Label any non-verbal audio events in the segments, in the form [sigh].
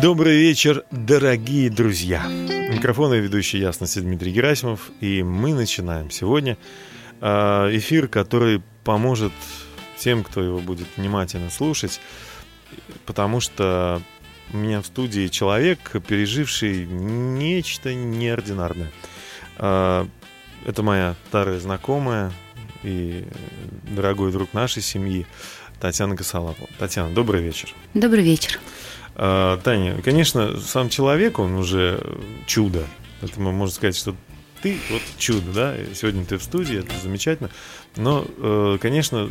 Добрый вечер, дорогие друзья. Микрофон и ведущий ясности Дмитрий Герасимов. И мы начинаем сегодня э, эфир, который поможет тем, кто его будет внимательно слушать, потому что у меня в студии человек, переживший нечто неординарное. Э, Это моя старая знакомая и дорогой друг нашей семьи Татьяна Косолапова. Татьяна, добрый вечер. Добрый вечер. А, Таня, конечно, сам человек, он уже чудо. Это мы можно сказать, что ты вот чудо, да? Сегодня ты в студии, это замечательно. Но, э, конечно,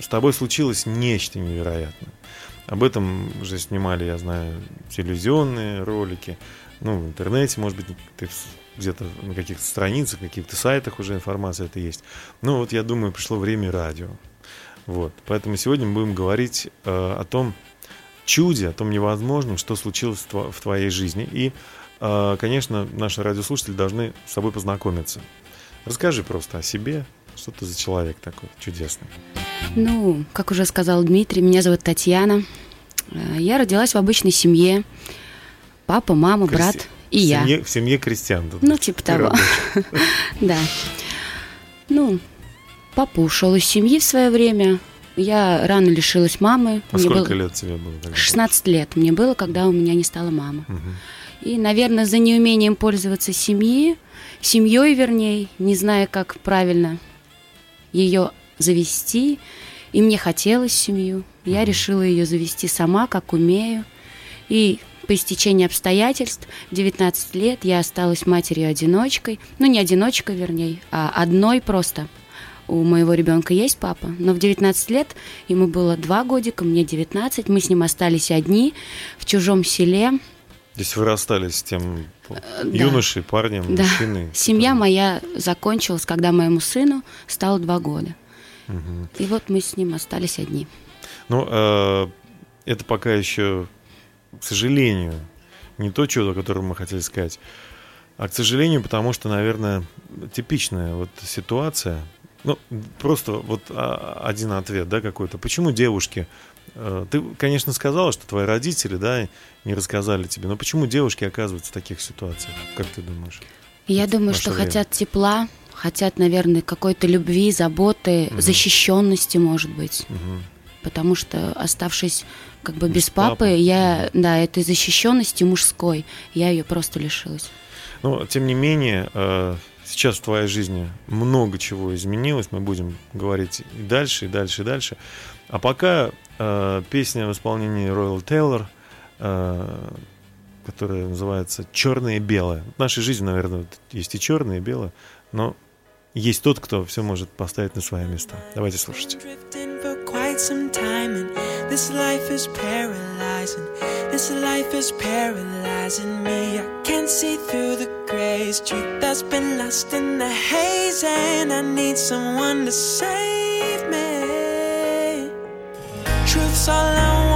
с тобой случилось нечто невероятное. Об этом уже снимали, я знаю, телевизионные ролики. Ну, в интернете, может быть, ты где-то на каких-то страницах, каких-то сайтах уже информация это есть. Ну, вот я думаю, пришло время радио. Вот. Поэтому сегодня мы будем говорить э, о том, чуде, о том невозможном, что случилось в тво- в твоей жизни. И, э, конечно, наши радиослушатели должны с собой познакомиться. Расскажи просто о себе, что ты за человек такой чудесный. Ну, как уже сказал Дмитрий, меня зовут Татьяна. Э, Я родилась в обычной семье. Папа, мама, Крести- брат и в я. Семье, в семье крестьян. тут Ну, типа того. [laughs] Да. Ну, папа ушел из семьи в свое время. Я рано лишилась мамы. А Мне сколько было лет тебе было тогда? 16 лет мне было, когда у меня не стало мамы. Мгм. И, наверное, за неумением пользоваться семьи, семьей, вернее, не зная, как правильно ее завести, и мне хотелось семью. Я решила ее завести сама, как умею. И по истечении обстоятельств, в 19 лет я осталась матерью-одиночкой. Ну, не одиночкой, вернее, а одной просто. У моего ребенка есть папа, но в 19 лет ему было 2 годика, мне 19. Мы с ним остались одни в чужом селе. То есть вы расстались с тем да. юношей, парнем, Да. мужчиной? Семья который- моя закончилась, когда моему сыну стало два года. Мгм. И вот мы с ним остались одни. Ну, э, это пока еще, к сожалению, не то чудо, о котором мы хотели сказать, а к сожалению, потому что, наверное, типичная вот ситуация. Ну, просто вот а, один ответ, да, какой-то. Почему девушки... э, Ты, конечно, сказала, что твои родители, да, не рассказали тебе, но почему девушки оказываются в таких ситуациях, как ты думаешь? Я думаю, что время. хотят тепла, хотят, наверное, какой-то любви, заботы, Мгм. защищенности, может быть. Мгм. Потому что, оставшись как бы Без без, папы, папы. я, да, этой защищенности мужской, я ее просто лишилась. Но, тем не менее, э, сейчас в твоей жизни много чего изменилось. Мы будем говорить и дальше, и дальше, и дальше. А пока э, песня в исполнении Роyal Тейлор, э, которая называется «Черное и белое». В нашей жизни, наверное, есть и черное, и белое, но есть тот, кто все может поставить на свои места. Давайте слушать. This life is paralyzing me. I can't see through the grays truth has been lost in the haze and i need someone to save me. Truth's all i want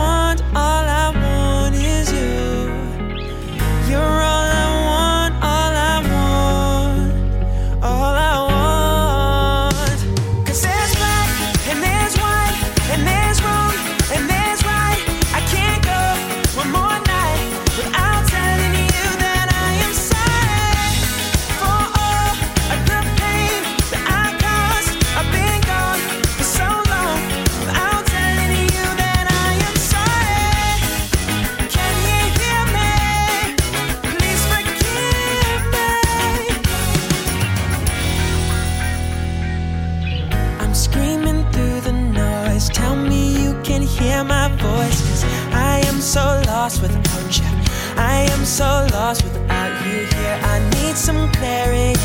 so lost without you here. I need some clarity.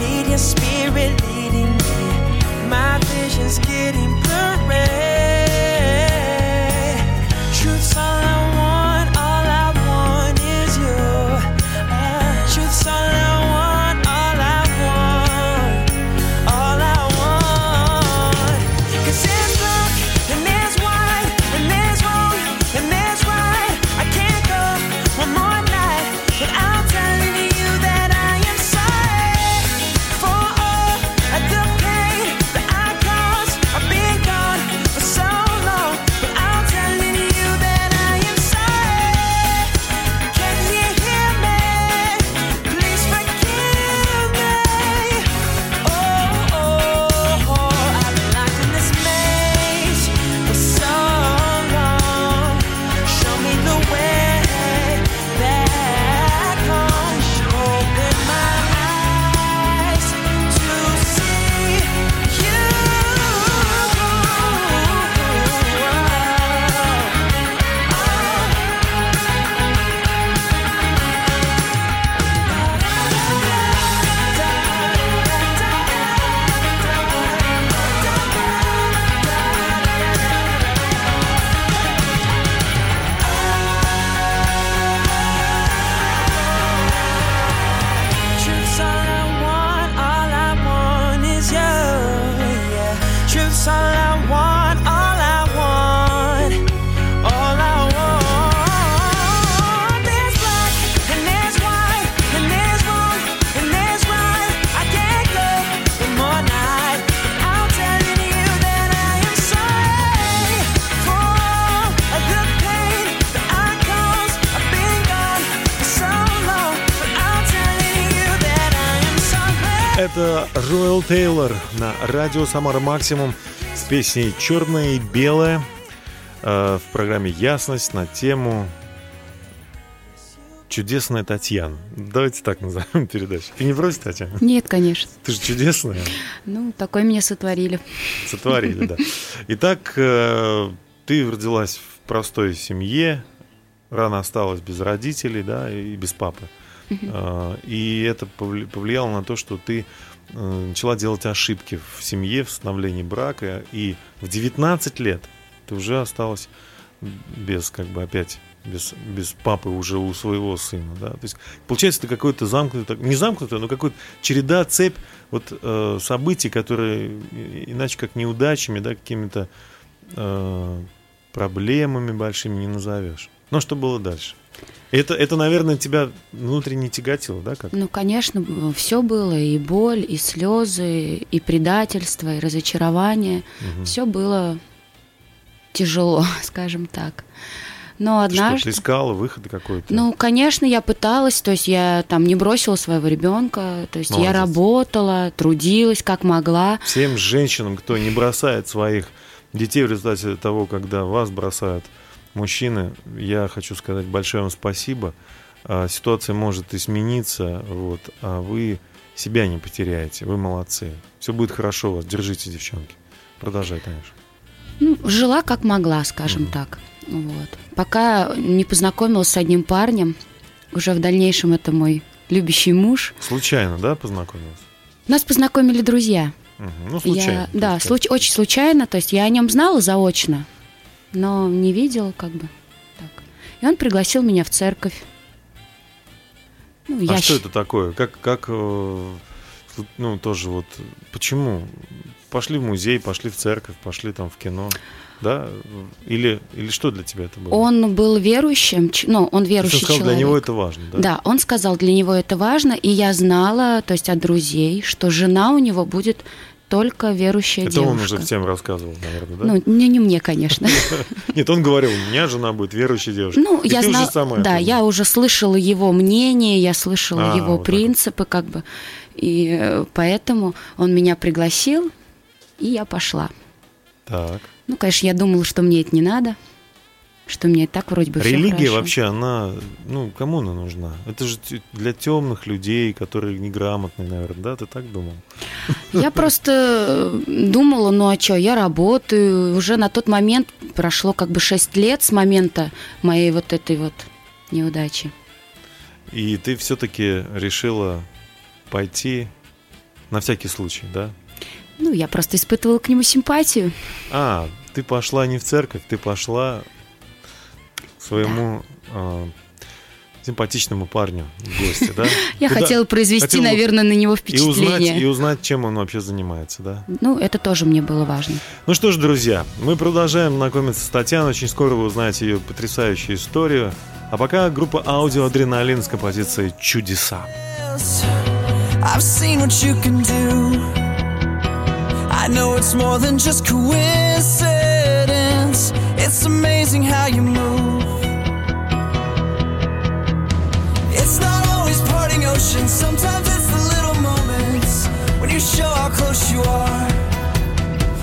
Need your spirit leading me. My vision's getting blurry. Тейлор на радио Самара Максимум с песней «Черное и белое» э, в программе «Ясность» на тему «Чудесная Татьяна». Давайте так назовем [laughs] передачу. Ты не против, Татьяна? Нет, конечно. Ты же чудесная. Ну, такой меня сотворили. Сотворили, да. [laughs] Итак, э, ты родилась в простой семье, рано осталась без родителей, да, и без папы. А, И это повли- повлияло на то, что ты начала делать ошибки в семье, в становлении брака, и в 19 лет ты уже осталась без, как бы, опять без, без папы уже у своего сына, да, то есть получается это какой-то замкнутый, не замкнутый, но какой-то череда, цепь вот э, событий, которые иначе как неудачами, да, какими-то э, проблемами большими не назовешь. Но что было дальше? Это, это, наверное, тебя внутренне тяготило, да? Как? Ну, конечно, все было, и боль, и слезы, и предательство, и разочарование. Все было тяжело, [laughs] скажем так. Но Ты Что, однажды... ты искала выхода какой-то? Ну, конечно, я пыталась, то есть я там не бросила своего ребенка, то есть я Молодец. работала, трудилась как могла. Всем женщинам, кто не бросает своих детей в результате того, когда вас бросают мужчины, я хочу сказать большое вам спасибо. А, Ситуация может измениться, вот, а вы себя не потеряете. Вы молодцы. Все будет хорошо у вас. Держите, девчонки. Продолжай, Танюша. Ну, жила как могла, скажем так. Вот. Пока не познакомилась с одним парнем, уже в дальнейшем это мой любящий муж. Случайно, да, познакомилась? Нас познакомили друзья. Мгм. Ну, случайно. Я, да, случ- очень случайно. То есть я о нем знала заочно, но не видела как бы. Так. И он пригласил меня в церковь. Ну, А я что это такое? Как, как, э, ну, тоже вот, почему? Пошли в музей, пошли в церковь, пошли там в кино, да? Или, или что для тебя это было? Он был верующим, ну, он верующий он сказал, человек. для него это важно, да? Да, он сказал, для него это важно, и я знала, то есть от друзей, что жена у него будет только верующая Это он девушка. уже всем рассказывал, наверное, да? Ну, не, не мне, конечно. [laughs] Нет, он говорил, у меня жена будет верующей девушкой. Ну, я знала, да, это я уже слышала его мнение, я слышала А, его принципы, как бы, и э, поэтому он меня пригласил, и я пошла. Так. Ну, конечно, я думала, что мне это не надо, что мне так вроде бы Религия хорошо. вообще, она, ну, кому она нужна? Это же для темных людей, которые неграмотные, наверное, да? Ты так думал? Я [laughs] просто э, думала, ну а что, я работаю. Уже на тот момент прошло как бы 6 лет с момента моей вот этой вот неудачи. И ты все-таки решила пойти на всякий случай, да? Ну, я просто испытывала к нему симпатию. А, ты пошла не в церковь, ты пошла своему а, симпатичному парню в гости, да? [laughs] Я Куда- хотела произвести, хотела наверное, на него и узнать, впечатление. и узнать, чем он вообще занимается, да? Ну, это тоже мне было важно. Ну что ж, друзья, мы продолжаем знакомиться с Татьяной. Очень скоро вы узнаете ее потрясающую историю. А пока группа аудио Адреналин с композицией «Чудеса». I've seen what you can do. I know it's more than just coincidence. It's amazing how you move. Parting sometimes it's the little moments when you show how close you are.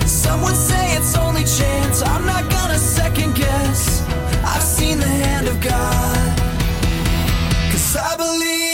Some would say it's only chance, I'm not gonna second guess. I've seen the hand of God. Cause I believe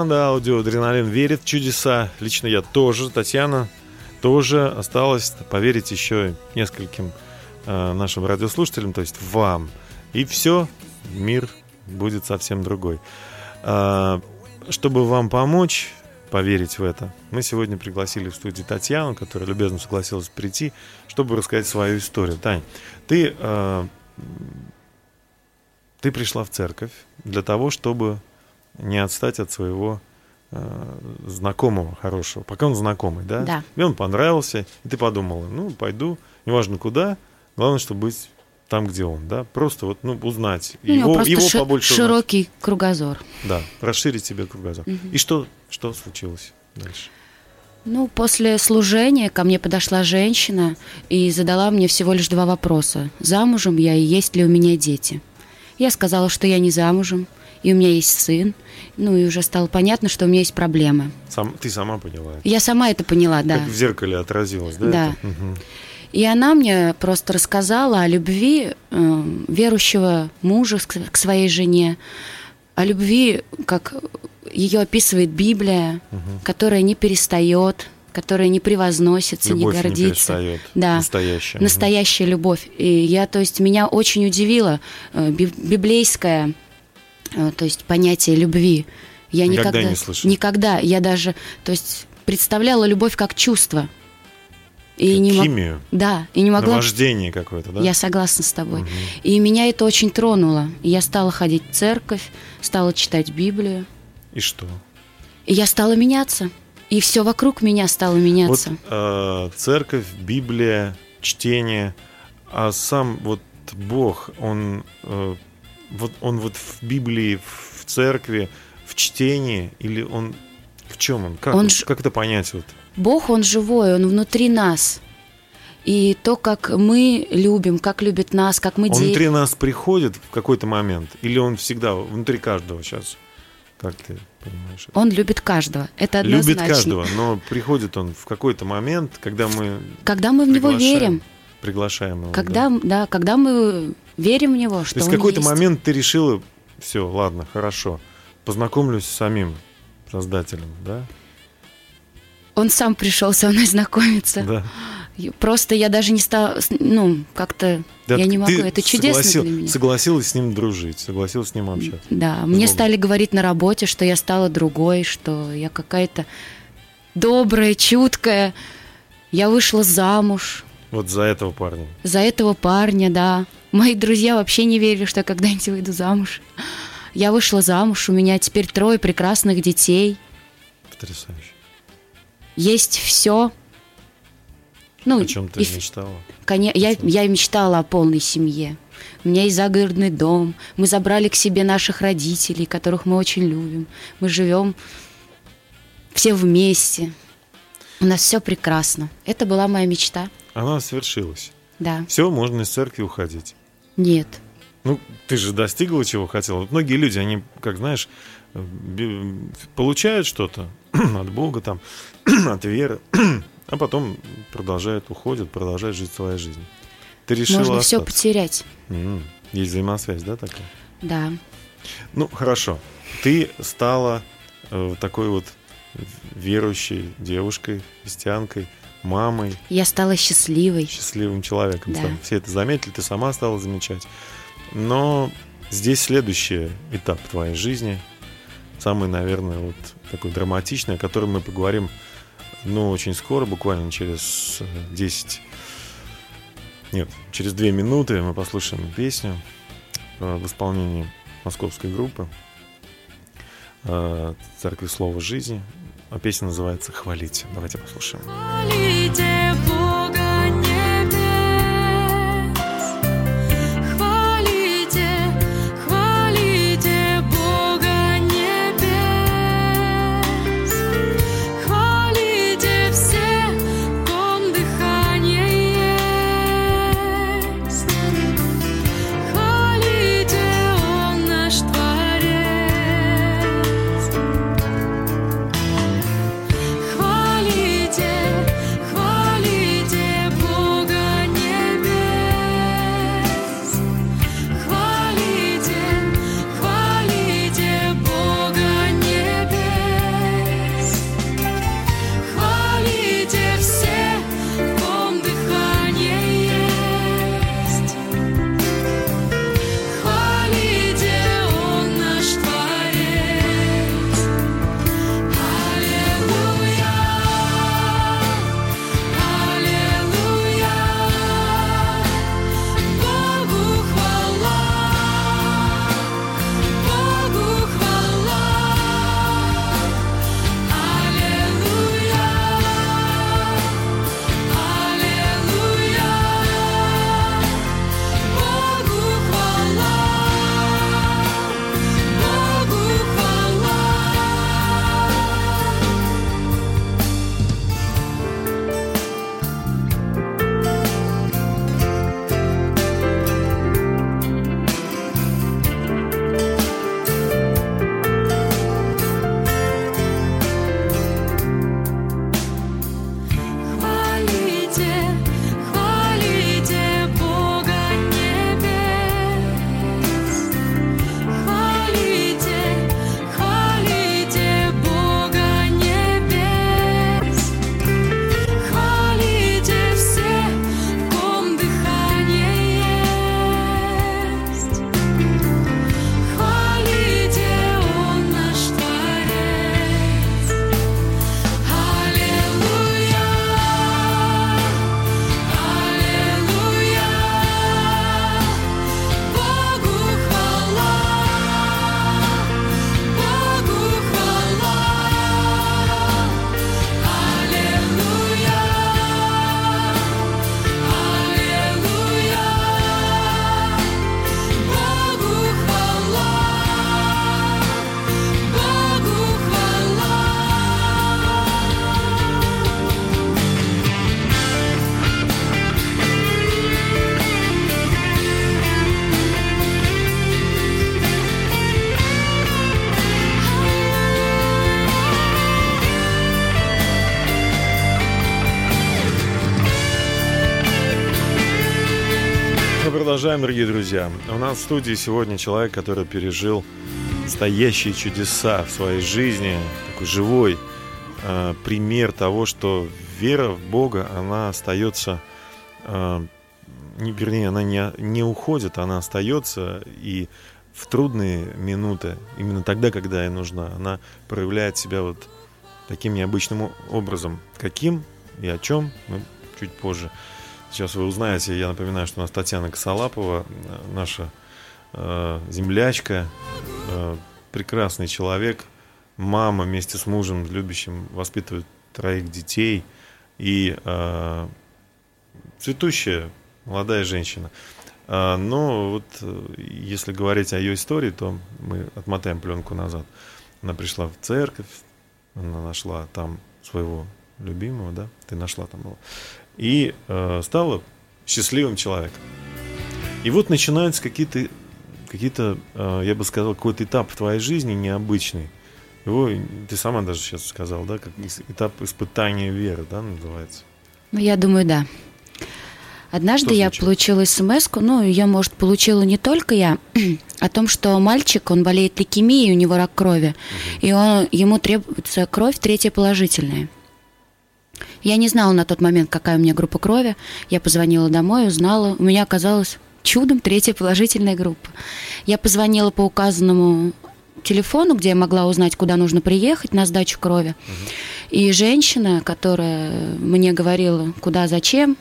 команда Аудио Адреналин верит в чудеса. Лично я тоже. Татьяна тоже. Осталось поверить еще нескольким э, нашим радиослушателям, то есть вам. И все, мир будет совсем другой. А, чтобы вам помочь поверить в это, мы сегодня пригласили в студию Татьяну, которая любезно согласилась прийти, чтобы рассказать свою историю. Тань, ты, э, ты пришла в церковь для того, чтобы не отстать от своего э, знакомого хорошего, пока он знакомый, да? Да. И он понравился, и ты подумала, ну, пойду, неважно куда, главное, чтобы быть там, где он, да? Просто вот, ну, узнать У него его, его ши- побольше узнать. широкий кругозор. Да, расширить себе кругозор. И что, что случилось дальше? Ну, после служения ко мне подошла женщина и задала мне всего лишь два вопроса. Замужем я и есть ли у меня дети? Я сказала, что я не замужем, и у меня есть сын. Ну, и уже стало понятно, что у меня есть проблемы. Сам, ты сама поняла? Я сама это поняла, да. Как в зеркале отразилось, да? Да. это? Мгм. И она мне просто рассказала о любви э, верующего мужа с- к своей жене, о любви, как ее описывает Библия, которая не перестает, которая не превозносится, Любовь не не гордится. перестает. Да. Настоящая. Настоящая любовь. И я, то есть, меня очень удивило э, би- библейское, э, то есть, понятие любви. Я Никогда никогда, не слышал. Никогда. Я даже, то есть, представляла любовь как чувство. И Как не мог- химию, Да, и не могла. наваждение какое-то, да? Я согласна с тобой. И меня это очень тронуло. Я стала ходить в церковь, стала читать Библию. И что? И я стала меняться. И все вокруг меня стало меняться. Вот э, церковь, Библия, чтение, а сам вот Бог, он, э, вот, он вот в Библии, в церкви, в чтении, или он в чем он? Как, Он ж- как это понять? Вот? Бог, Он живой, Он внутри нас. И то, как мы любим, как любит нас, как мы Он де- внутри нас приходит в какой-то момент, или он всегда внутри каждого сейчас? Как ты понимаешь? это? Он любит каждого. Это однозначно. Любит каждого, но приходит он в какой-то момент, когда мы Когда мы в Него верим, приглашаем его. когда, да. да, когда мы верим в Него, что То есть в какой-то есть. момент ты решила, все, ладно, хорошо, познакомлюсь с самим создателем, да? Он сам пришел со мной [laughs] знакомиться. Да. Просто я даже не стала, ну, как-то, Да, я не могу, это чудесно согласил- для меня. Согласилась с ним дружить, согласилась с ним общаться. Да, С мне Богом. стали говорить на работе, что я стала другой, что я какая-то добрая, чуткая. Я вышла замуж Вот за этого парня. за этого парня, да. Мои друзья вообще не верили, что я когда-нибудь выйду замуж. Я вышла замуж, у меня теперь трое прекрасных детей. Потрясающе. Есть все. Ну, О чем ты и мечтала? Коне- я, я мечтала о полной семье. У меня есть загородный дом. Мы забрали к себе наших родителей, которых мы очень любим. Мы живем все вместе. У нас все прекрасно. Это была моя мечта. Она свершилась. Да. Все, можно из церкви уходить. Нет. Ну, ты же достигла чего хотела. Вот многие люди, они, как знаешь, э, получают что-то [clears throat] от Бога, там, [clears throat] от веры, [clears throat] а потом продолжают, уходят, продолжают жить своей жизнью. Ты решила Можно все остаться. потерять. М, Есть взаимосвязь, да, такая? Да. Ну, хорошо. Ты стала э, такой вот верующей девушкой, христианкой, мамой, Я стала счастливой. счастливым человеком. Да. Все это заметили, ты сама стала замечать. Но здесь следующий этап твоей жизни, самый, наверное, вот такой драматичный, о котором мы поговорим, ну, очень скоро, буквально через э, 10... Нет, через 2 минуты мы послушаем песню э, в исполнении московской группы э, «Церкви Слова Жизни». А песня называется «Хвалите». Давайте послушаем. Хвалите продолжаем, дорогие друзья. У нас в студии сегодня человек, который пережил настоящие чудеса в своей жизни, такой живой э, пример того, что вера в Бога, она остается, э, не, вернее, она не, не уходит, она остается, и в трудные минуты, именно тогда, когда ей нужна, она проявляет себя вот таким необычным образом. Каким и о чем мы чуть позже. Сейчас вы узнаете, я напоминаю, что у нас Татьяна Косолапова, э, наша э, землячка, э, прекрасный человек, мама вместе с мужем, любящим, воспитывает троих детей и э, цветущая молодая женщина. А, но вот э, если говорить о ее истории, то мы отмотаем пленку назад. Она пришла в церковь, она нашла там своего любимого, да, ты нашла там его, и э, стала счастливым человеком. И вот начинаются какие-то, какие-то, э, я бы сказал, какой-то этап в твоей жизни необычный. Его ты сама даже сейчас сказал, да, как этап испытания веры, да, называется. Ну, я думаю, да. Однажды я получила смс ну, ее, может, получила не только я, [clears throat] о том, что мальчик, он болеет лейкемией, у него рак крови, и он, ему требуется кровь третья положительная. Я не знала на тот момент, какая у меня группа крови. Я позвонила домой, узнала. У меня оказалось чудом третья положительная группа. Я позвонила по указанному телефону, где я могла узнать, куда нужно приехать на сдачу крови. И женщина, которая мне говорила, куда, зачем,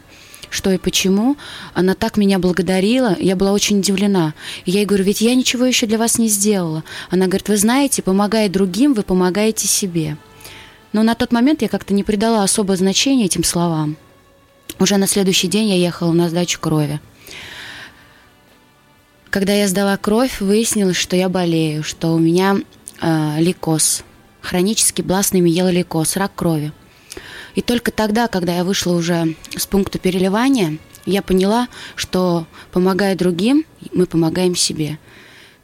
что и почему, она так меня благодарила, я была очень удивлена. И я ей говорю, ведь я ничего еще для вас не сделала. Она говорит, вы знаете, помогая другим, вы помогаете себе. Но на тот момент я как-то не придала особого значения этим словам. Уже на следующий день я ехала на сдачу крови. Когда я сдала кровь, выяснилось, что я болею, что у меня э, лейкоз, хронический бластный миелолейкоз, рак крови. И только тогда, когда я вышла уже с пункта переливания, я поняла, что помогая другим, мы помогаем себе.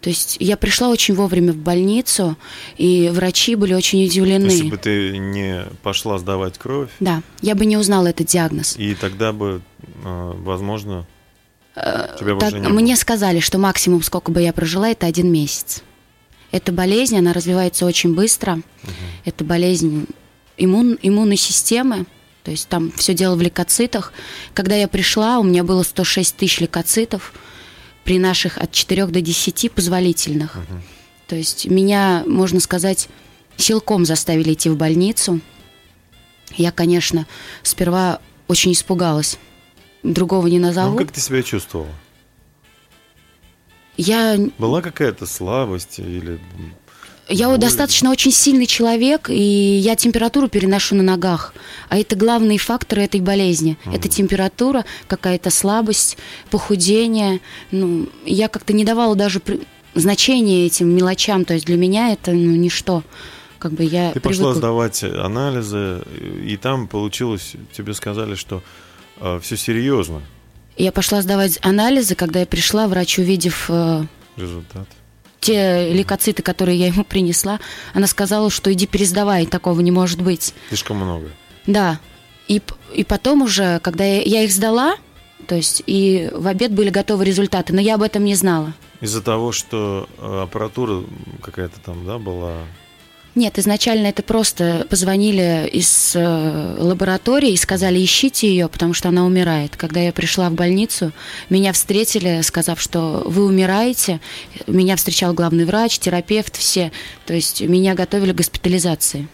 То есть я пришла очень вовремя в больницу, и врачи были очень удивлены. Если бы ты не пошла сдавать кровь, Да, я бы не узнала этот диагноз. и тогда бы, э, возможно, тебя бы Так, уже не мне было. сказали, что максимум, сколько бы я прожила, это один месяц. Эта болезнь, она развивается очень быстро. Это болезнь иммун, иммунной системы. То есть там все дело в лейкоцитах. Когда я пришла, у меня было 106 тысяч лейкоцитов при наших от 4 до 10 позволительных. То есть меня, можно сказать, силком заставили идти в больницу. Я, конечно, сперва очень испугалась. Другого не назову. Ну, как ты себя чувствовала? Я Была какая-то слабость или... Я Боль. достаточно очень сильный человек, и я температуру переношу на ногах. А это главные факторы этой болезни. Это температура, какая-то слабость, похудение. Ну, я как-то не давала даже значения этим мелочам. То есть для меня это ну, ничто. Как бы я Ты пошла привыкла- сдавать анализы, и там получилось, тебе сказали, что все серьезно, Я пошла сдавать анализы, когда я пришла, врач, увидев э, результат. Те лейкоциты, которые я ему [laughs] принесла, она сказала, что иди пересдавай, такого не может быть. Слишком много. Да. И, и потом уже, когда я, я их сдала, то есть и в обед были готовы результаты, но я об этом не знала. Из-за того, что э, аппаратура какая-то там, да, была... Нет, изначально это просто позвонили из э, лаборатории и сказали, ищите ее, потому что она умирает. Когда я пришла в больницу, меня встретили, сказав, что вы умираете. Меня встречал главный врач, терапевт, все. То есть меня готовили к госпитализации.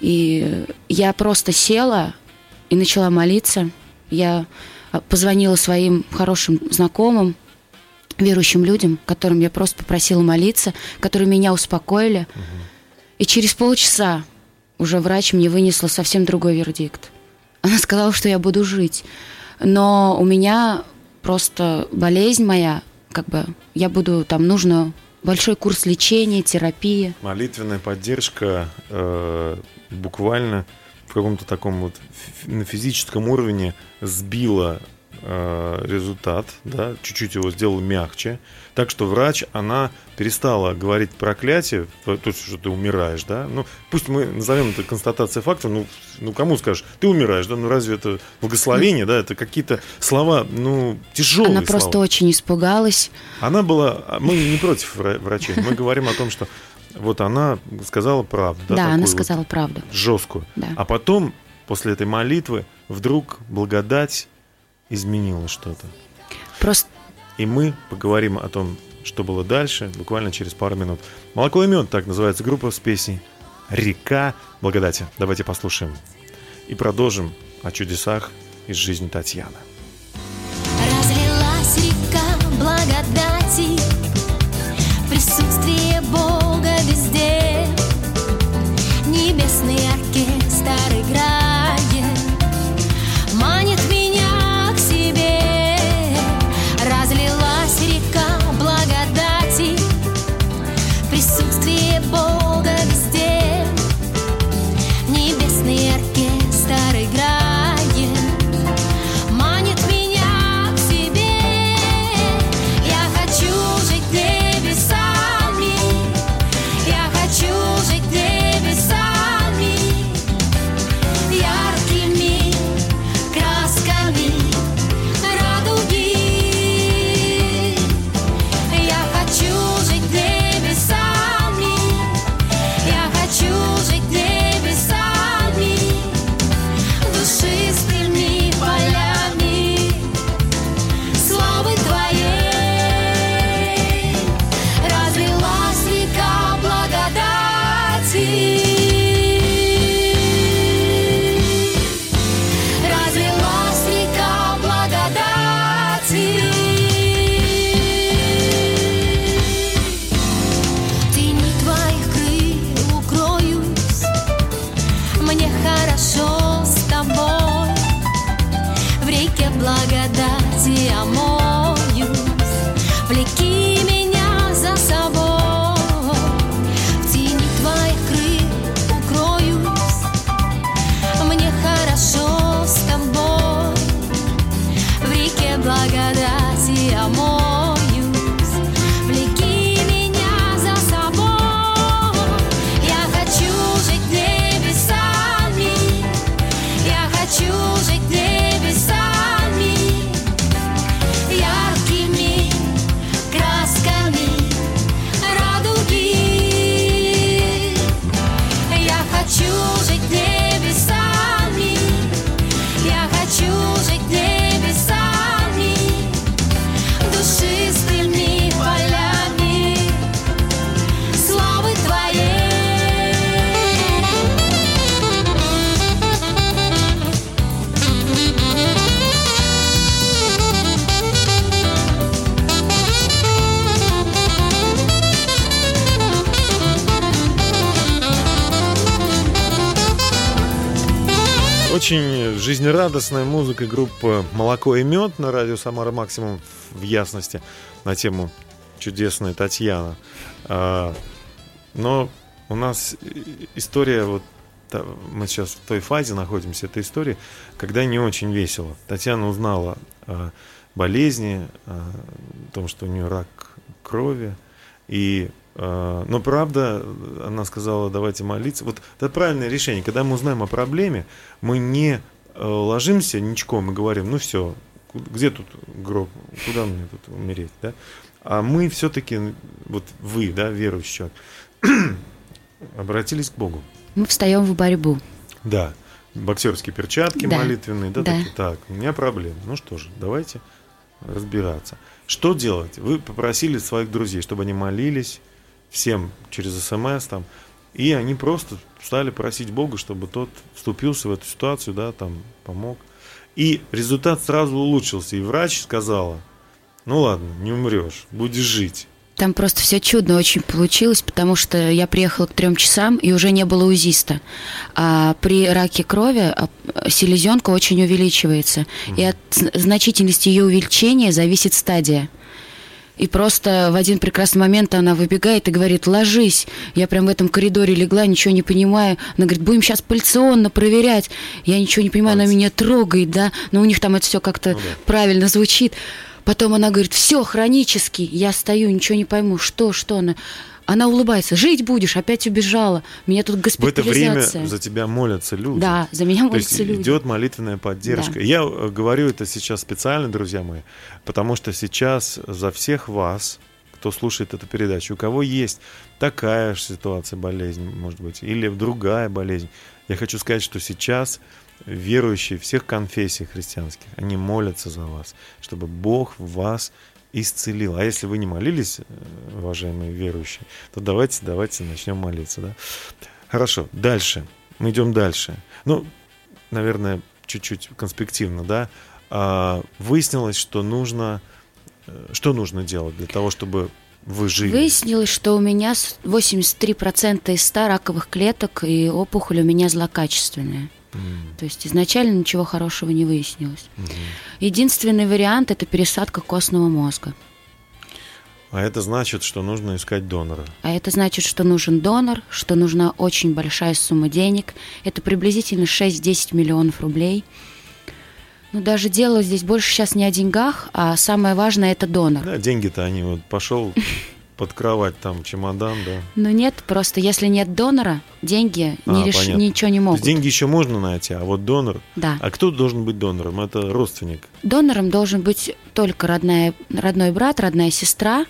И я просто села и начала молиться. Я а, позвонила своим хорошим знакомым, верующим людям, которым я просто попросила молиться, которые меня успокоили. И через полчаса уже врач мне вынесла совсем другой вердикт. Она сказала, что я буду жить. Но у меня просто болезнь моя, как бы, я буду, там нужно большой курс лечения, терапии. Молитвенная поддержка э, буквально в каком-то таком вот на физическом уровне сбила э, результат, да, чуть-чуть его сделал мягче, так что врач, она перестала говорить проклятие, то, то, что ты умираешь, да, ну, пусть мы назовем это констатацией факта, ну, ну, кому скажешь, ты умираешь, да, ну, разве это благословение, да, это какие-то слова, ну, тяжелые Она просто слова. очень испугалась. Она была, мы не против вра- врачей, мы говорим о том, что вот она сказала правду, да, Да, она такую вот сказала правду. жесткую, Да. а потом, после этой молитвы, вдруг благодать изменила что-то. Просто И мы поговорим о том, что было дальше, буквально через пару минут. «Молоко и мед» так называется группа с песней «Река благодати». Давайте послушаем. И продолжим о чудесах из жизни Татьяны. Разлилась река благодати, Очень жизнерадостная музыка группы «Молоко и мед» на радио «Самара Максимум» в ясности на тему «Чудесная Татьяна». А, Но у нас история, вот мы сейчас в той фазе находимся, этой истории, когда не очень весело. Татьяна узнала о болезни, о том, что у нее рак крови, и но правда, она сказала, давайте молиться. Вот это правильное решение. Когда мы узнаем о проблеме, мы не э, ложимся ничком и говорим, ну все, где тут гроб, куда мне тут умереть, да? А мы все-таки, вот вы, да, верующий человек, [clears throat] обратились к Богу. мы встаем в борьбу. Да, боксерские перчатки Да. молитвенные, да, Да. такие. Так, у меня проблема. Ну что же, давайте разбираться. Что делать? Вы попросили своих друзей, чтобы они молились всем через СМС там, и они просто стали просить Бога, чтобы тот вступился в эту ситуацию, да, там, помог. И результат сразу улучшился. И врач сказала, ну ладно, не умрешь, будешь жить. Там просто все чудно очень получилось, потому что я приехала к трем часам и уже не было узиста. А при раке крови а, селезенка очень увеличивается. И от значительности ее увеличения зависит стадия. И просто в один прекрасный момент она выбегает и говорит, ложись. Я прям в этом коридоре легла, ничего не понимаю. Она говорит, будем сейчас пальционно проверять. Я ничего не понимаю, она Пальцы. меня трогает, да. Но у них там это все как-то Ну да. правильно звучит. Потом она говорит, все, хронический. Я стою, ничего не пойму, что, что она. Она улыбается, жить будешь, опять убежала. Меня тут В это время госпитализация. за тебя молятся люди. Да, за меня То есть молятся люди. идет молитвенная поддержка. Да. Я э, говорю это сейчас специально, друзья мои, потому что сейчас за всех вас, кто слушает эту передачу, у кого есть такая же ситуация, болезнь, может быть, или другая болезнь, я хочу сказать, что сейчас верующие всех конфессий христианских, они молятся за вас, чтобы Бог вас исцелил. А если вы не молились, э, уважаемые верующие, то давайте, давайте начнем молиться. Да? Хорошо, дальше. Мы идем дальше. Ну, наверное, чуть-чуть конспективно, да. А, выяснилось, что нужно, э, что нужно делать для того, чтобы вы жили. Выяснилось, что у меня с- 83% из 100 раковых клеток и опухоль у меня злокачественная. То есть изначально ничего хорошего не выяснилось. Единственный вариант это пересадка костного мозга. А это значит, что нужно искать донора. А это значит, что нужен донор, что нужна очень большая сумма денег. Это приблизительно 6-10 миллионов рублей. Но даже дело здесь больше сейчас не о деньгах, а самое важное это донор. Да, деньги-то они вот пошел [laughs] под кровать там чемодан, да. Но нет, просто если нет донора, деньги А, не реш- понятно. ничего не могут. деньги еще можно найти, а вот донор. Да. А кто должен быть донором? Это родственник Донором должен быть только родная, родной брат, родная сестра.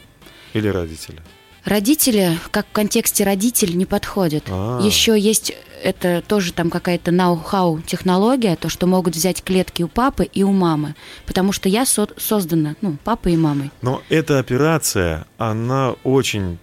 или родители? Родители, как в контексте родитель, не подходят. А. Еще есть, это тоже там какая-то ноу-хау технология, то, что могут взять клетки у папы и у мамы. Потому что я со- создана, ну, папой и мамой. Но эта операция, она очень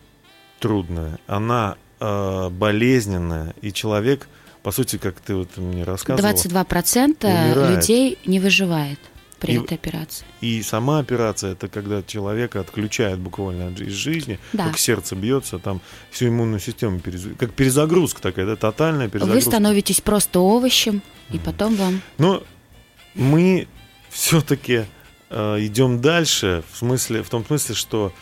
трудная, она э, болезненная, и человек, по сути, как ты вот мне рассказывала, 22% умирает. людей не выживает при И- этой операции. и сама операция, это когда человека отключают буквально из жизни, Да. как сердце бьется, там всю иммунную систему, перез- как перезагрузка такая, да, тотальная Вы перезагрузка. становитесь просто овощем, и потом вам... Но мы все-таки идем дальше, в смысле, в том смысле, что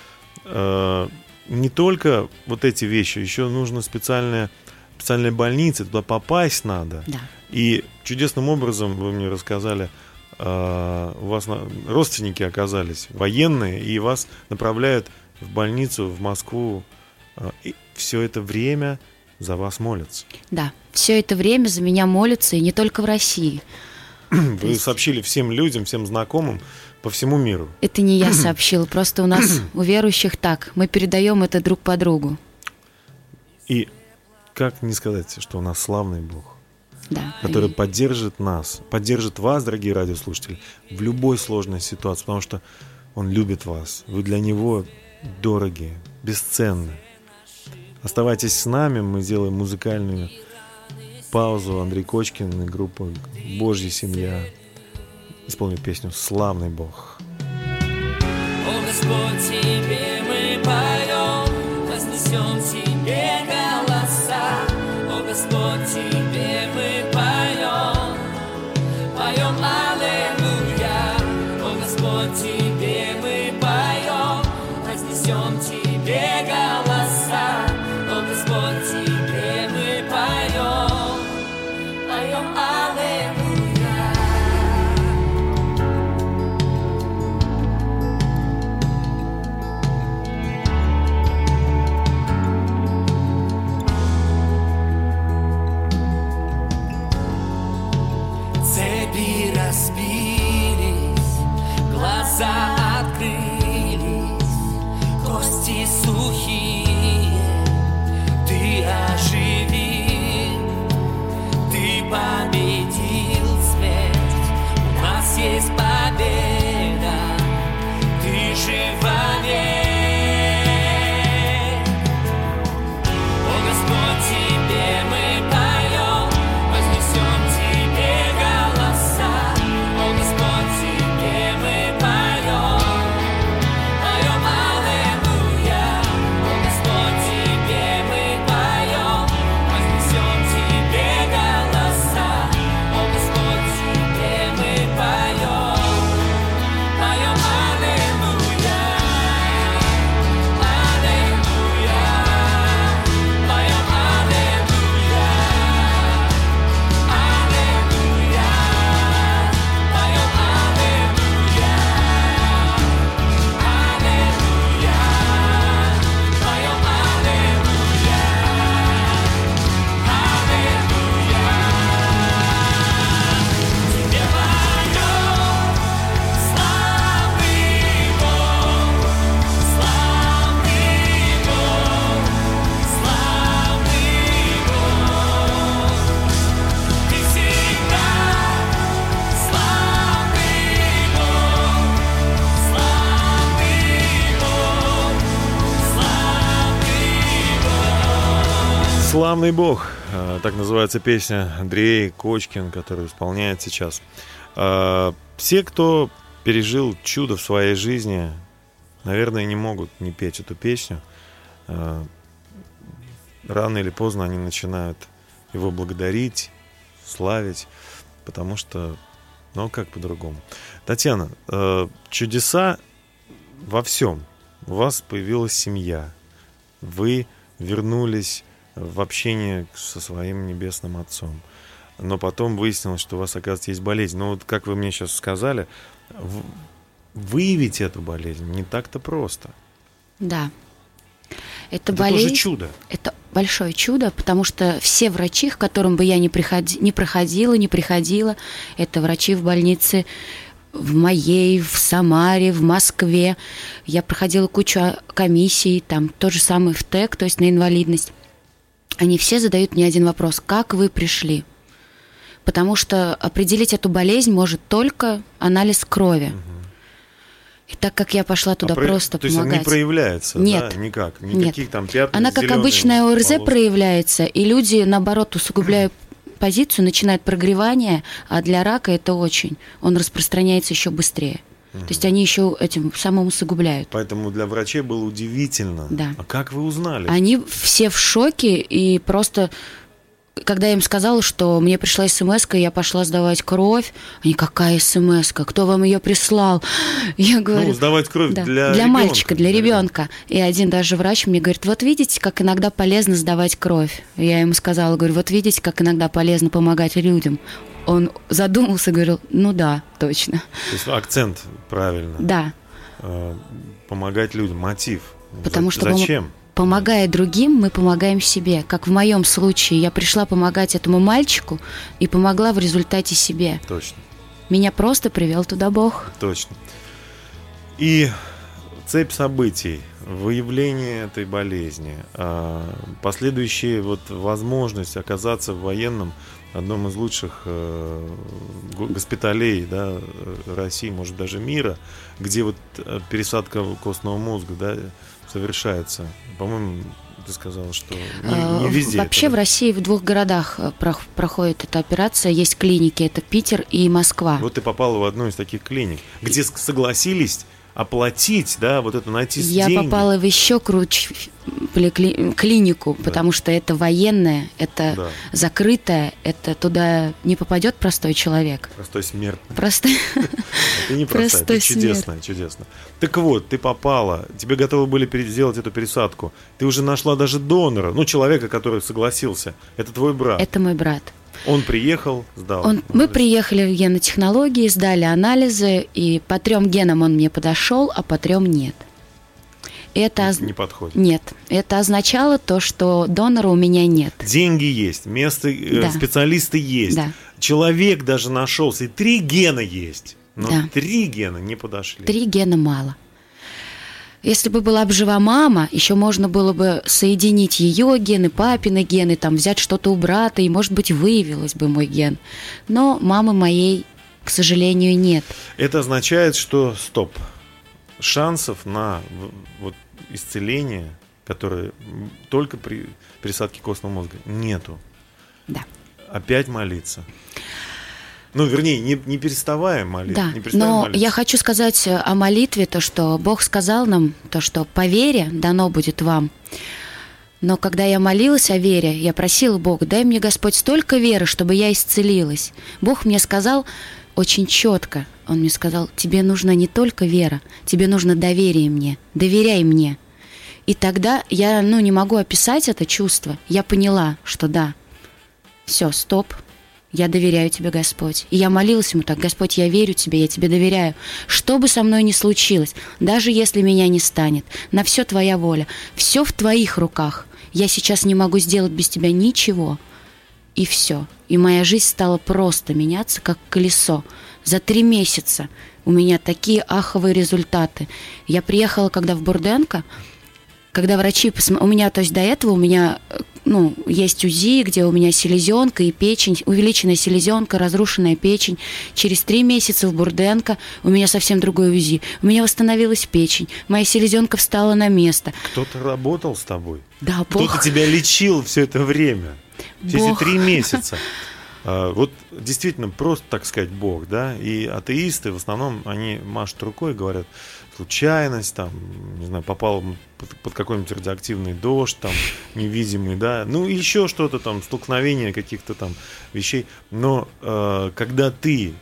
э, не только вот эти вещи, еще нужно специальная, специальная больница, туда попасть надо. Да. И чудесным образом вы мне рассказали, э, у вас на- родственники оказались военные, и вас направляют в больницу в Москву. э, И все это время за вас молятся. Да, все это время за меня молятся, и не только в России. [clears throat] Вы сообщили всем людям, всем знакомым по всему миру. Это не я [clears throat] сообщила, просто у нас, [clears throat] у верующих так. Мы передаем это друг по другу. И как не сказать, что у нас славный Бог, Да. который И- поддержит нас, поддержит вас, дорогие радиослушатели, в любой сложной ситуации, потому что Он любит вас. Вы для Него дорогие, бесценны. Оставайтесь с нами, мы сделаем музыкальную паузу. Андрей Кочкин и группа «Божья семья» исполнит песню «Славный Бог». О Господь, Славный Бог. А, Так называется песня Андрей Кочкин, которую исполняет сейчас. А, Все, кто пережил чудо в своей жизни, наверное, не могут не петь эту песню. А, Рано или поздно они начинают его благодарить, славить, потому что, ну как по-другому. Татьяна, чудеса во всем. У вас появилась семья. Вы вернулись в общение со своим небесным отцом. Но потом выяснилось, что у вас, оказывается, есть болезнь. Но вот как вы мне сейчас сказали, выявить эту болезнь не так-то просто. Да. Это, Это болезнь. тоже чудо. Это большое чудо, потому что все врачи, к которым бы я не, приходи, не проходила, не приходила, это врачи в больнице в моей, в Самаре, в Москве. Я проходила кучу а, комиссий, там тот же самый в ТЭК, то есть на инвалидность. Они все задают мне один вопрос. Как вы пришли? Потому что определить эту болезнь может только анализ крови. И так как я пошла туда А про- просто То есть он не помогать. проявляется, Нет. да, никак, Нет. никаких там пятен. Она как обычная ОРЗ полоски. проявляется, и люди, наоборот, усугубляют [clears throat] позицию, начинают прогревание, а для рака это очень. Он распространяется еще быстрее. То есть они еще этим самым усугубляют. Поэтому для врачей было удивительно. Да. А как вы узнали? Они все в шоке, и просто, когда я им сказала, что мне пришла смс я пошла сдавать кровь, они, какая смс кто вам ее прислал? [laughs] Я говорю, ну, сдавать кровь Да, для ребенка, мальчика, для ребенка. И один даже врач мне говорит, вот видите, как иногда полезно сдавать кровь. Я ему сказала, говорю, вот видите, как иногда полезно помогать людям. Он задумался, говорил, ну да, точно. То есть акцент правильно. Да, Э, Помогать людям, мотив. потому что пом- Зачем? помогая другим, мы помогаем себе. Как в моем случае, я пришла помогать этому мальчику и помогла в результате себе. Точно, Меня просто привел туда Бог. точно. И цепь событий, выявление этой болезни, а, последующая вот возможность оказаться в военном одном из лучших э, го- госпиталей да, э, России, может даже мира, где вот э, пересадка костного мозга да, совершается. По-моему, ты сказала, что не, не Э, везде. Вообще это, в России в двух городах прох- проходит эта операция. Есть клиники, это Питер и Москва. Вот ты попала в одну из таких клиник, где согласились оплатить, да, вот это найти Я деньги. попала в еще круче поликли- клинику, потому что это военная, это Да. закрытая, это туда не попадет простой человек. Простой смертный. Просто [laughs] Ты не простая, Простой ты чудесная, чудесно. Так вот, ты попала, тебе готовы были сделать эту пересадку. Ты уже нашла даже донора, ну, человека, который согласился. Это твой брат. это мой брат. Он приехал, сдал. Он, мы приехали в генотехнологии, сдали анализы, и по трем генам он мне подошел, а по трем нет. Это оз- Не подходит. нет, это означало то, что донора у меня нет. Деньги есть, место, э, Да. специалисты есть. Да. Человек даже нашелся, и три гена есть. Но Да. три гена не подошли. Три гена мало. Если бы была бы жива мама, еще можно было бы соединить ее гены, папины гены, там взять что-то у брата, и, может быть, выявилось бы мой ген. Но мамы моей, к сожалению, нет. Это означает, что стоп. Шансов на вот, исцеление, которое только при пересадке костного мозга, нету. Да. Опять молиться. Ну, вернее, не, не переставая молиться. Да, не переставая но молиться. я хочу сказать э, о молитве, то, что Бог сказал нам, то, что по вере дано будет вам. Но когда я молилась о вере, я просила Бога, дай мне, Господь, столько веры, чтобы я исцелилась. Бог мне сказал очень четко, Он мне сказал, тебе нужна не только вера, тебе нужно доверие мне, доверяй мне. И тогда я, ну, не могу описать это чувство. Я поняла, что да, все, стоп, я доверяю тебе, Господь. И я молилась ему так, Господь, я верю тебе, я тебе доверяю. Что бы со мной ни случилось, даже если меня не станет, на все твоя воля, все в твоих руках. Я сейчас не могу сделать без тебя ничего. И все. И моя жизнь стала просто меняться, как колесо. За три месяца у меня такие аховые результаты. Я приехала, когда в Бурденко, когда врачи посмо- у меня, то есть до этого у меня ну, есть УЗИ, где у меня селезенка и печень, увеличенная селезенка, разрушенная печень. Через три месяца в Бурденко у меня совсем другой УЗИ. У меня восстановилась печень, моя селезенка встала на место. Кто-то работал с тобой. Да, Кто-то Бог, тебя лечил все это время. Все эти три месяца. А, Вот действительно просто, так сказать, Бог, да, и атеисты в основном, они машут рукой и говорят, случайность, там, не знаю, попал под, под какой-нибудь радиоактивный дождь, там, невидимый, да, ну, еще что-то там, столкновение каких-то там вещей, но э, когда ты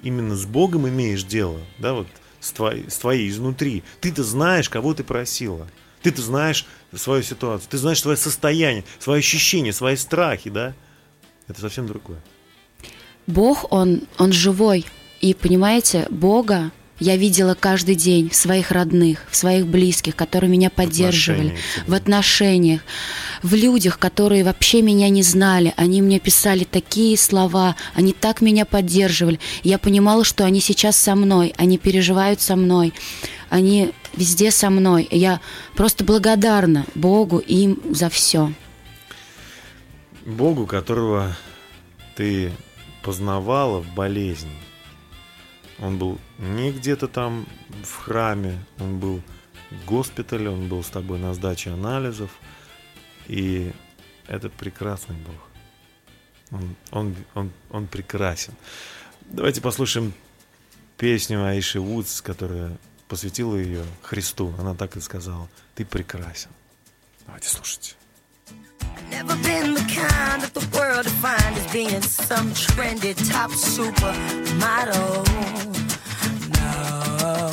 именно с Богом имеешь дело, да, вот с твоей, с твоей изнутри, ты-то знаешь, кого ты просила, ты-то знаешь свою ситуацию, ты знаешь свое состояние, свои ощущения, свои страхи, да, это совсем другое. Бог, он, он живой. И понимаете, Бога я видела каждый день в своих родных, в своих близких, которые меня поддерживали, в отношениях, в людях, которые вообще меня не знали. Они мне писали такие слова, они так меня поддерживали. Я понимала, что они сейчас со мной, они переживают со мной, они везде со мной. И Я просто благодарна Богу им за все. Богу, которого ты познавала в болезни, он был не где-то там в храме, он был в госпитале, он был с тобой на сдаче анализов, и это прекрасный Бог. Он, он, он, он прекрасен. Давайте послушаем песню Аиши Вудс, которая посвятила ее Христу. Она так и сказала. Ты прекрасен. Давайте слушайте. Never been the kind that the world defined as being some trendy top supermodel. No.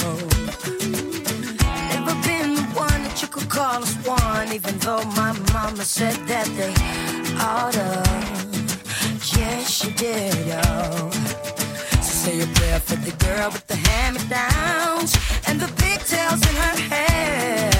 Never been the one that you could call us one, even though my mama said that they oughta. Yes, she did, yo. So say a prayer for the girl with the hand-me-downs and the pigtails in her hair.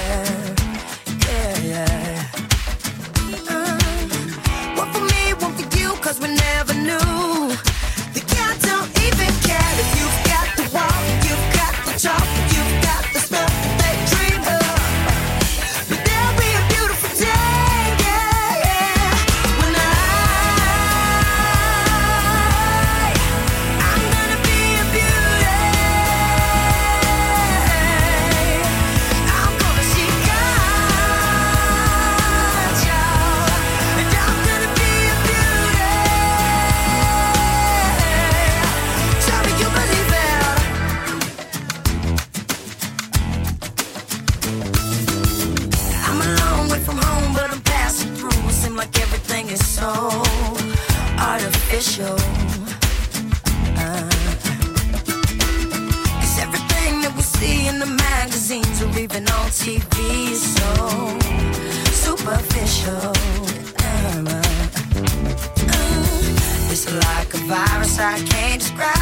So artificial. Uh, Cause everything that we see in the magazines or even on TV so superficial. Uh, uh, it's like a virus, I can't describe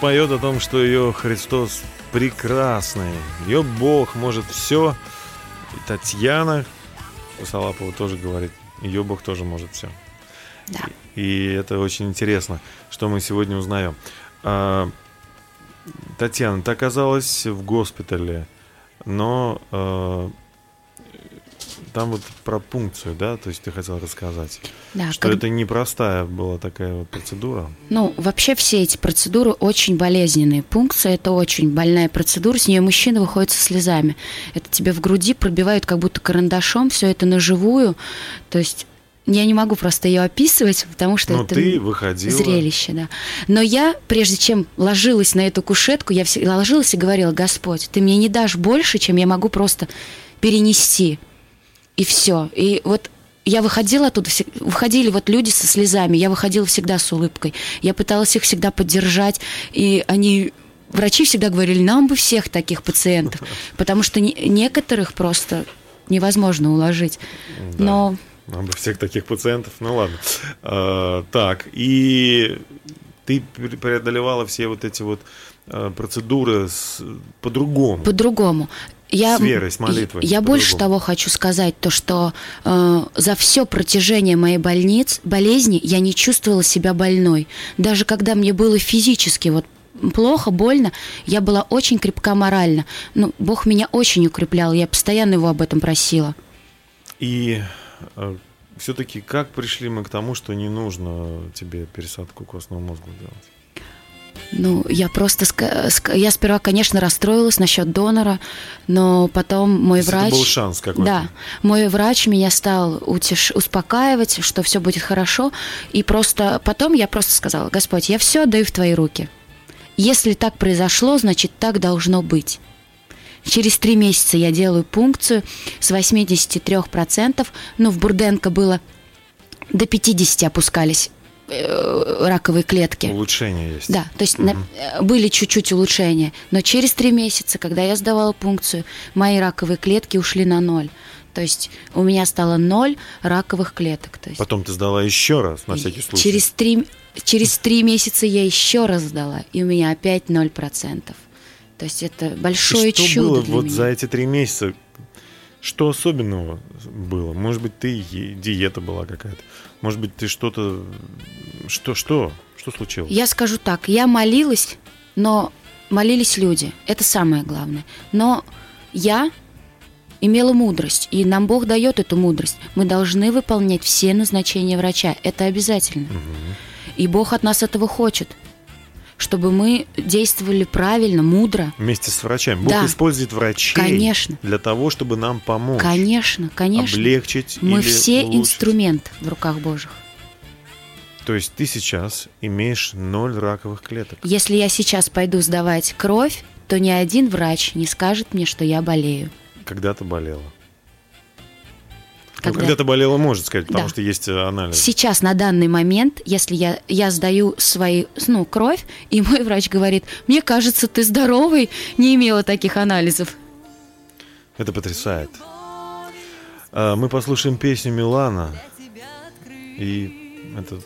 поет о том, что ее Христос прекрасный, ее Бог может все. И Татьяна Косолапова тоже говорит, ее Бог тоже может все. Да. И это очень интересно, что мы сегодня узнаем. А, Татьяна, ты оказалась в госпитале, но а, там вот про пункцию, да, то есть ты хотел рассказать, Да, что как- это непростая была такая вот процедура. Ну, вообще все эти процедуры очень болезненные. Пункция – это очень больная процедура, с нее мужчина выходит со слезами. Это тебе в груди пробивают как будто карандашом, все это на живую. То есть я не могу просто ее описывать, потому что Но это ты выходила. зрелище, да. Но я, прежде чем ложилась на эту кушетку, я ложилась и говорила, Господь, ты мне не дашь больше, чем я могу просто перенести. И все. И вот я выходила оттуда, выходили вот люди со слезами, я выходила всегда с улыбкой. Я пыталась их всегда поддержать, и они, врачи всегда говорили, нам бы всех таких пациентов, [laughs] потому что не- некоторых просто невозможно уложить. Да. Но Нам бы всех таких пациентов, ну ладно. А, так, и ты пре- преодолевала все вот эти вот процедуры с- по-другому. по-другому. Я, С верой, с молитвой, Я больше того хочу сказать, то что э, за все протяжение моей больниц, болезни я не чувствовала себя больной. Даже когда мне было физически вот плохо, больно, я была очень крепка морально. Ну, Бог меня очень укреплял, я постоянно его об этом просила. И все-таки как пришли мы к тому, что не нужно тебе пересадку костного мозга делать? Ну, я просто... Я сперва, конечно, расстроилась насчет донора, но потом мой есть это врач... был шанс какой-то? Да. Мой врач меня стал утеш... успокаивать, что все будет хорошо. И просто потом я просто сказала, Господь, я все отдаю в твои руки. Если так произошло, значит, так должно быть. Через три месяца я делаю пункцию с 83%, ну, в Бурденко было до 50 опускались э, раковые клетки. Улучшение есть. Да, то есть на- э, были чуть-чуть улучшения, но через три месяца, когда я сдавала пункцию, мои раковые клетки ушли на ноль. То есть у меня стало ноль раковых клеток. То есть Потом ты сдала еще раз, на всякий случай. через три, через три месяца я еще раз сдала, и у меня опять ноль процентов. То есть это И большое что чудо было для вот меня. за эти три месяца? Что особенного было? Может быть, ты диета была какая-то? Может быть, ты что-то... Что, что? Что случилось? Я скажу так, я молилась, но молились люди. Это самое главное. Но я имела мудрость, и нам Бог дает эту мудрость. Мы должны выполнять все назначения врача. Это обязательно. И Бог от нас этого хочет, чтобы мы действовали правильно, мудро. Вместе с врачами. Бог Да. использует врачей Конечно. для того, чтобы нам помочь. Конечно, конечно. Облегчить Мы все улучшить. инструмент в руках Божьих. То есть ты сейчас имеешь ноль раковых клеток. Если я сейчас пойду сдавать кровь, то ни один врач не скажет мне, что я болею. Когда-то болела. Когда- Ну, когда-то болела, может сказать, потому Да. что есть э, анализ. Сейчас, на данный момент, если я, я сдаю свои, ну, кровь, и мой врач говорит, мне кажется, ты здоровый, не имела таких анализов. Это потрясает. А, Мы послушаем песню Милана. И это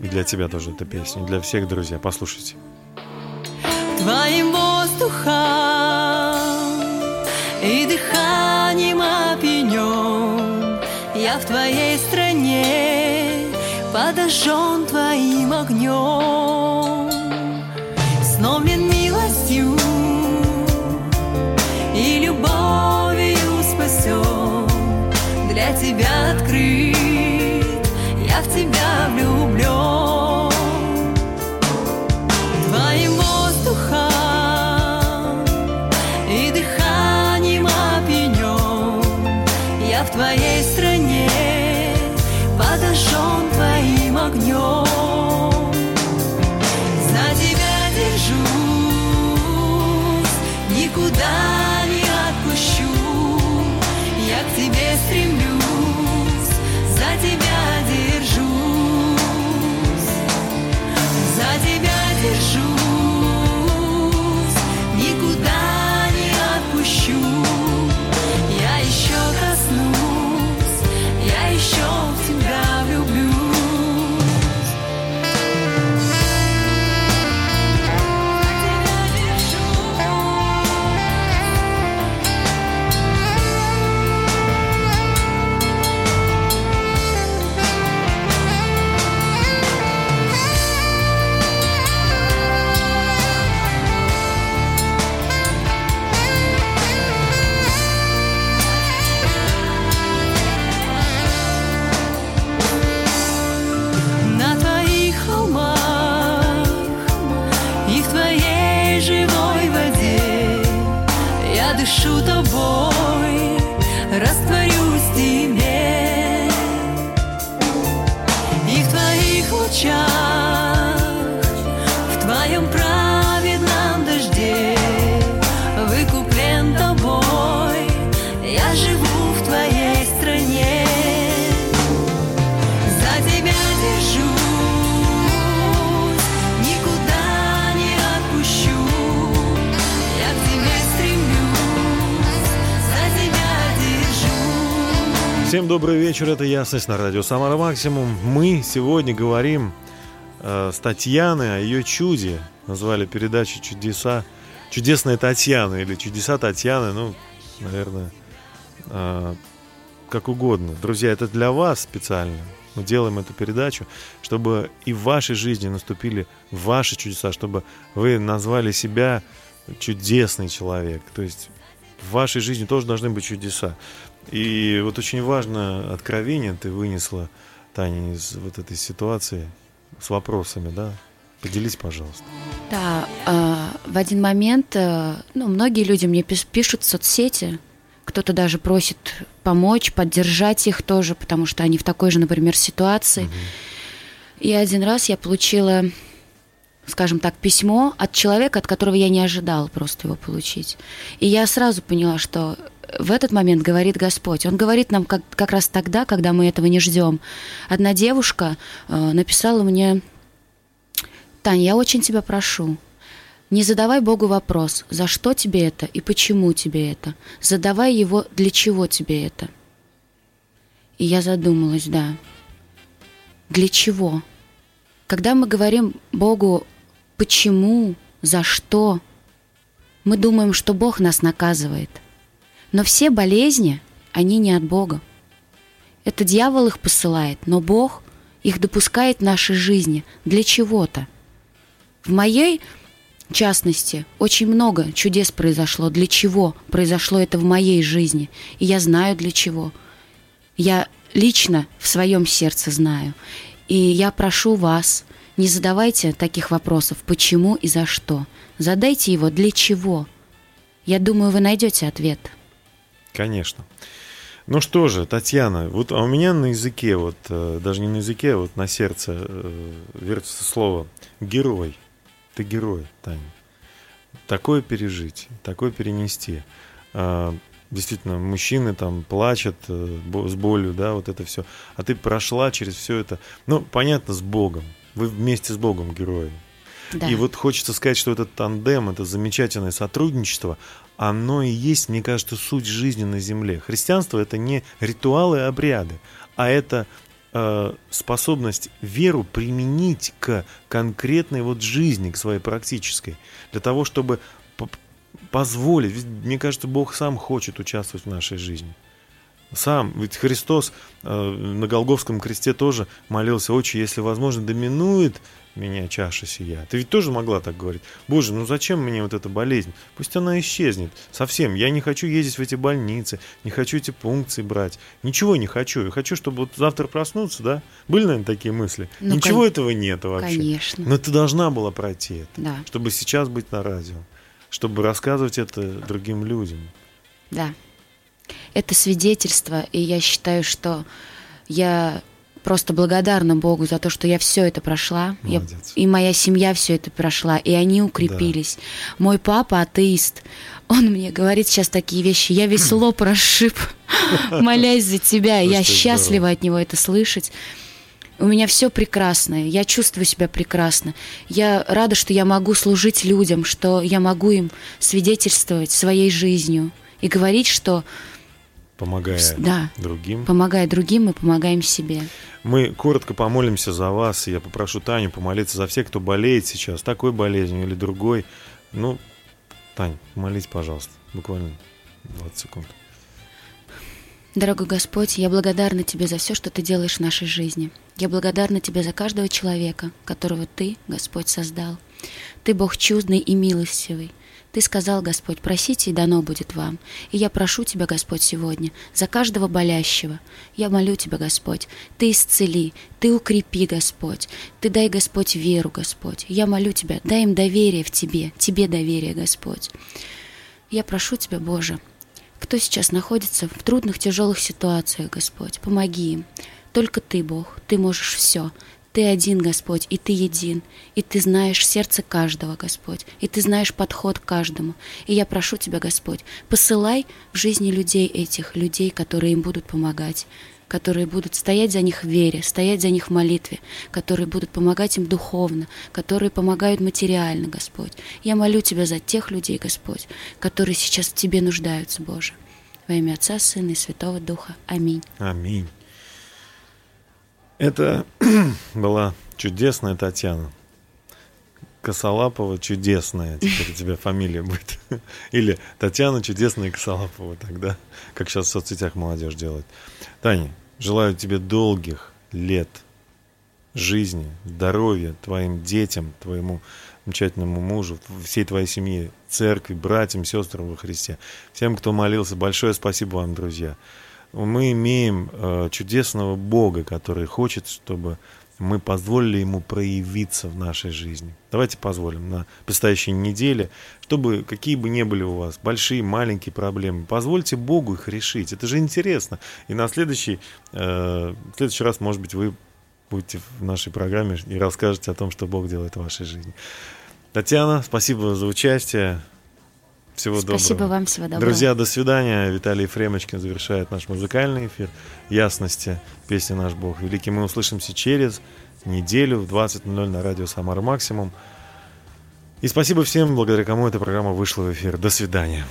и для тебя тоже эта песня, для всех, друзья. Послушайте. Твоим воздухом и дыханием в твоей стране. Подожжен твоим огнем твоих Всем добрый вечер, это Ясность на радио Самара Максимум. Мы сегодня говорим э, с Татьяной о ее чуде. Назвали передачу «Чудеса», «Чудесная Татьяна» или «Чудеса Татьяны», ну, наверное, э, как угодно. Друзья, это для вас специально. Мы делаем эту передачу, чтобы и в вашей жизни наступили ваши чудеса, чтобы вы назвали себя чудесный человек. То есть в вашей жизни тоже должны быть чудеса. И вот очень важно откровение ты вынесла, Таня, из вот этой ситуации с вопросами, да? Поделись, пожалуйста. Да, э, в один момент, э, ну, многие люди мне пишут в соцсети, кто-то даже просит помочь, поддержать их тоже, потому что они в такой же, например, ситуации. И один раз я получила, скажем так, письмо от человека, от которого я не ожидала просто его получить. И я сразу поняла, что в этот момент говорит Господь. Он говорит нам как, как раз тогда, когда мы этого не ждем. Одна девушка э, написала мне, Таня, я очень тебя прошу, не задавай Богу вопрос, за что тебе это и почему тебе это. Задавай его, для чего тебе это. И я задумалась, да. Для чего? Когда мы говорим Богу, почему, за что, мы думаем, что Бог нас наказывает. Но все болезни, они не от Бога. Это дьявол их посылает, но Бог их допускает в нашей жизни для чего-то. В моей частности, очень много чудес произошло. Для чего произошло это в моей жизни? И я знаю для чего. Я лично в своем сердце знаю. И я прошу вас, не задавайте таких вопросов, почему и за что. Задайте его для чего. Я думаю, вы найдете ответ. Конечно. Ну что же, Татьяна, вот а у меня на языке, вот э, даже не на языке, а вот на сердце э, вертится слово герой. Ты герой, Таня. Такое пережить, такое перенести. А, действительно, мужчины там плачут э, с болью, да, вот это все. А ты прошла через все это. Ну, понятно, с Богом. Вы вместе с Богом герои. Да. И вот хочется сказать, что этот тандем, это замечательное сотрудничество, оно и есть, мне кажется, суть жизни на Земле. Христианство это не ритуалы и обряды, а это э, способность веру применить к конкретной вот жизни, к своей практической, для того, чтобы позволить. Ведь, мне кажется, Бог сам хочет участвовать в нашей жизни. Сам, ведь Христос э, на Голговском кресте тоже молился, «Отче, если возможно, доминует меня чаша сия». Ты ведь тоже могла так говорить. Боже, ну зачем мне вот эта болезнь? Пусть она исчезнет совсем. Я не хочу ездить в эти больницы, не хочу эти пункции брать. Ничего не хочу. Я хочу, чтобы вот завтра проснуться, да? Были, наверное, такие мысли? Ну, Ничего кон- этого нет вообще. Конечно. Но ты должна была пройти это, Да, чтобы сейчас быть на радио, чтобы рассказывать это другим людям. да. Это свидетельство, и я считаю, что я просто благодарна Богу за то, что я все это прошла. Я- и моя семья все это прошла, и они укрепились. Мой папа атеист. Он мне говорит сейчас такие вещи. Я весь лоб расшиб, [laughs] молясь за тебя. Я счастлива от него это слышать. У меня все прекрасно, я чувствую себя прекрасно. Я рада, что я могу служить людям, что я могу им свидетельствовать своей жизнью и говорить, что Помогая да, другим. помогая другим, мы помогаем себе. Мы коротко помолимся за вас. Я попрошу Таню помолиться за всех, кто болеет сейчас, такой болезнью или другой. Ну, Тань, молись, пожалуйста, буквально 20 секунд. Дорогой Господь, я благодарна Тебе за все, что Ты делаешь в нашей жизни. Я благодарна Тебе за каждого человека, которого Ты, Господь, создал. Ты Бог чудный и милостивый. Ты сказал, Господь, просите, и дано будет вам. И я прошу Тебя, Господь, сегодня за каждого болящего. Я молю Тебя, Господь, Ты исцели, Ты укрепи, Господь. Ты дай, Господь, веру, Господь. Я молю Тебя, дай им доверие в Тебе, Тебе доверие, Господь. Я прошу Тебя, Боже, кто сейчас находится в трудных, тяжелых ситуациях, Господь, помоги им. Только Ты, Бог, Ты можешь все. Ты один, Господь, и Ты един, и Ты знаешь сердце каждого, Господь, и Ты знаешь подход к каждому. И я прошу Тебя, Господь, посылай в жизни людей этих, людей, которые им будут помогать, которые будут стоять за них в вере, стоять за них в молитве, которые будут помогать им духовно, которые помогают материально, Господь. Я молю Тебя за тех людей, Господь, которые сейчас в Тебе нуждаются, Боже. Во имя Отца, Сына и Святого Духа. Аминь. Аминь. Это [clears throat] была чудесная Татьяна. Косолапова чудесная, теперь у тебя фамилия будет. [laughs] Или Татьяна чудесная Косолапова тогда, как сейчас в соцсетях молодежь делает. Таня, желаю тебе долгих лет жизни, здоровья твоим детям, твоему замечательному мужу, всей твоей семье, церкви, братьям, сестрам во Христе. Всем, кто молился, большое спасибо вам, друзья. Мы имеем э, чудесного Бога, который хочет, чтобы мы позволили Ему проявиться в нашей жизни. Давайте позволим на предстоящей неделе, чтобы какие бы ни были у вас большие, маленькие проблемы, позвольте Богу их решить. Это же интересно. И на следующий, э, в следующий раз, может быть, вы будете в нашей программе и расскажете о том, что Бог делает в вашей жизни. Татьяна, спасибо за участие. Всего Спасибо доброго. вам, всего доброго. Друзья, до свидания. Виталий Фремочкин завершает наш музыкальный эфир. Ясности. Песня «Наш Бог». Великий. Мы услышимся через неделю в 20.00 на радио «Самара Максимум». И спасибо всем, благодаря кому эта программа вышла в эфир. До свидания.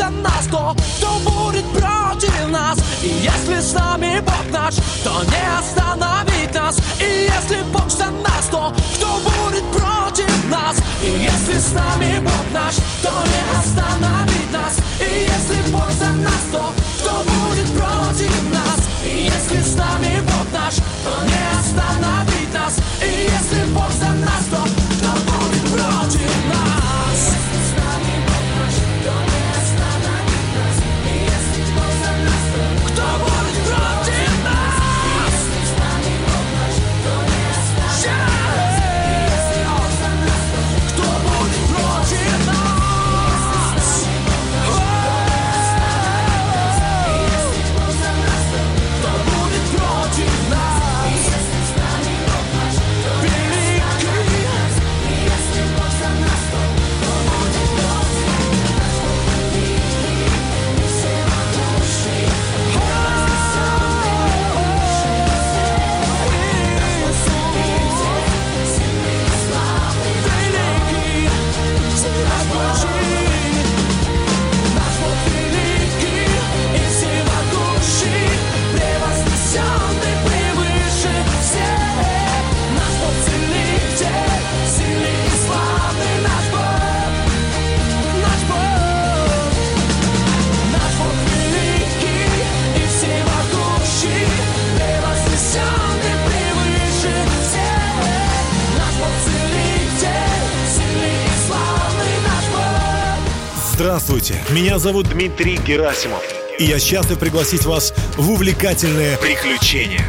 За нас, то кто будет против нас? И если с нами Бог наш, то не остановит нас. И если Бог за нас, то кто будет против нас? И если с нами Бог наш, то не остановит нас. И если Бог за нас, то кто будет против нас? И если с нами Бог наш, то не остановит нас. И если Бог за нас, то Здравствуйте, меня зовут Дмитрий Герасимов. и я счастлив пригласить вас в увлекательное Приключения.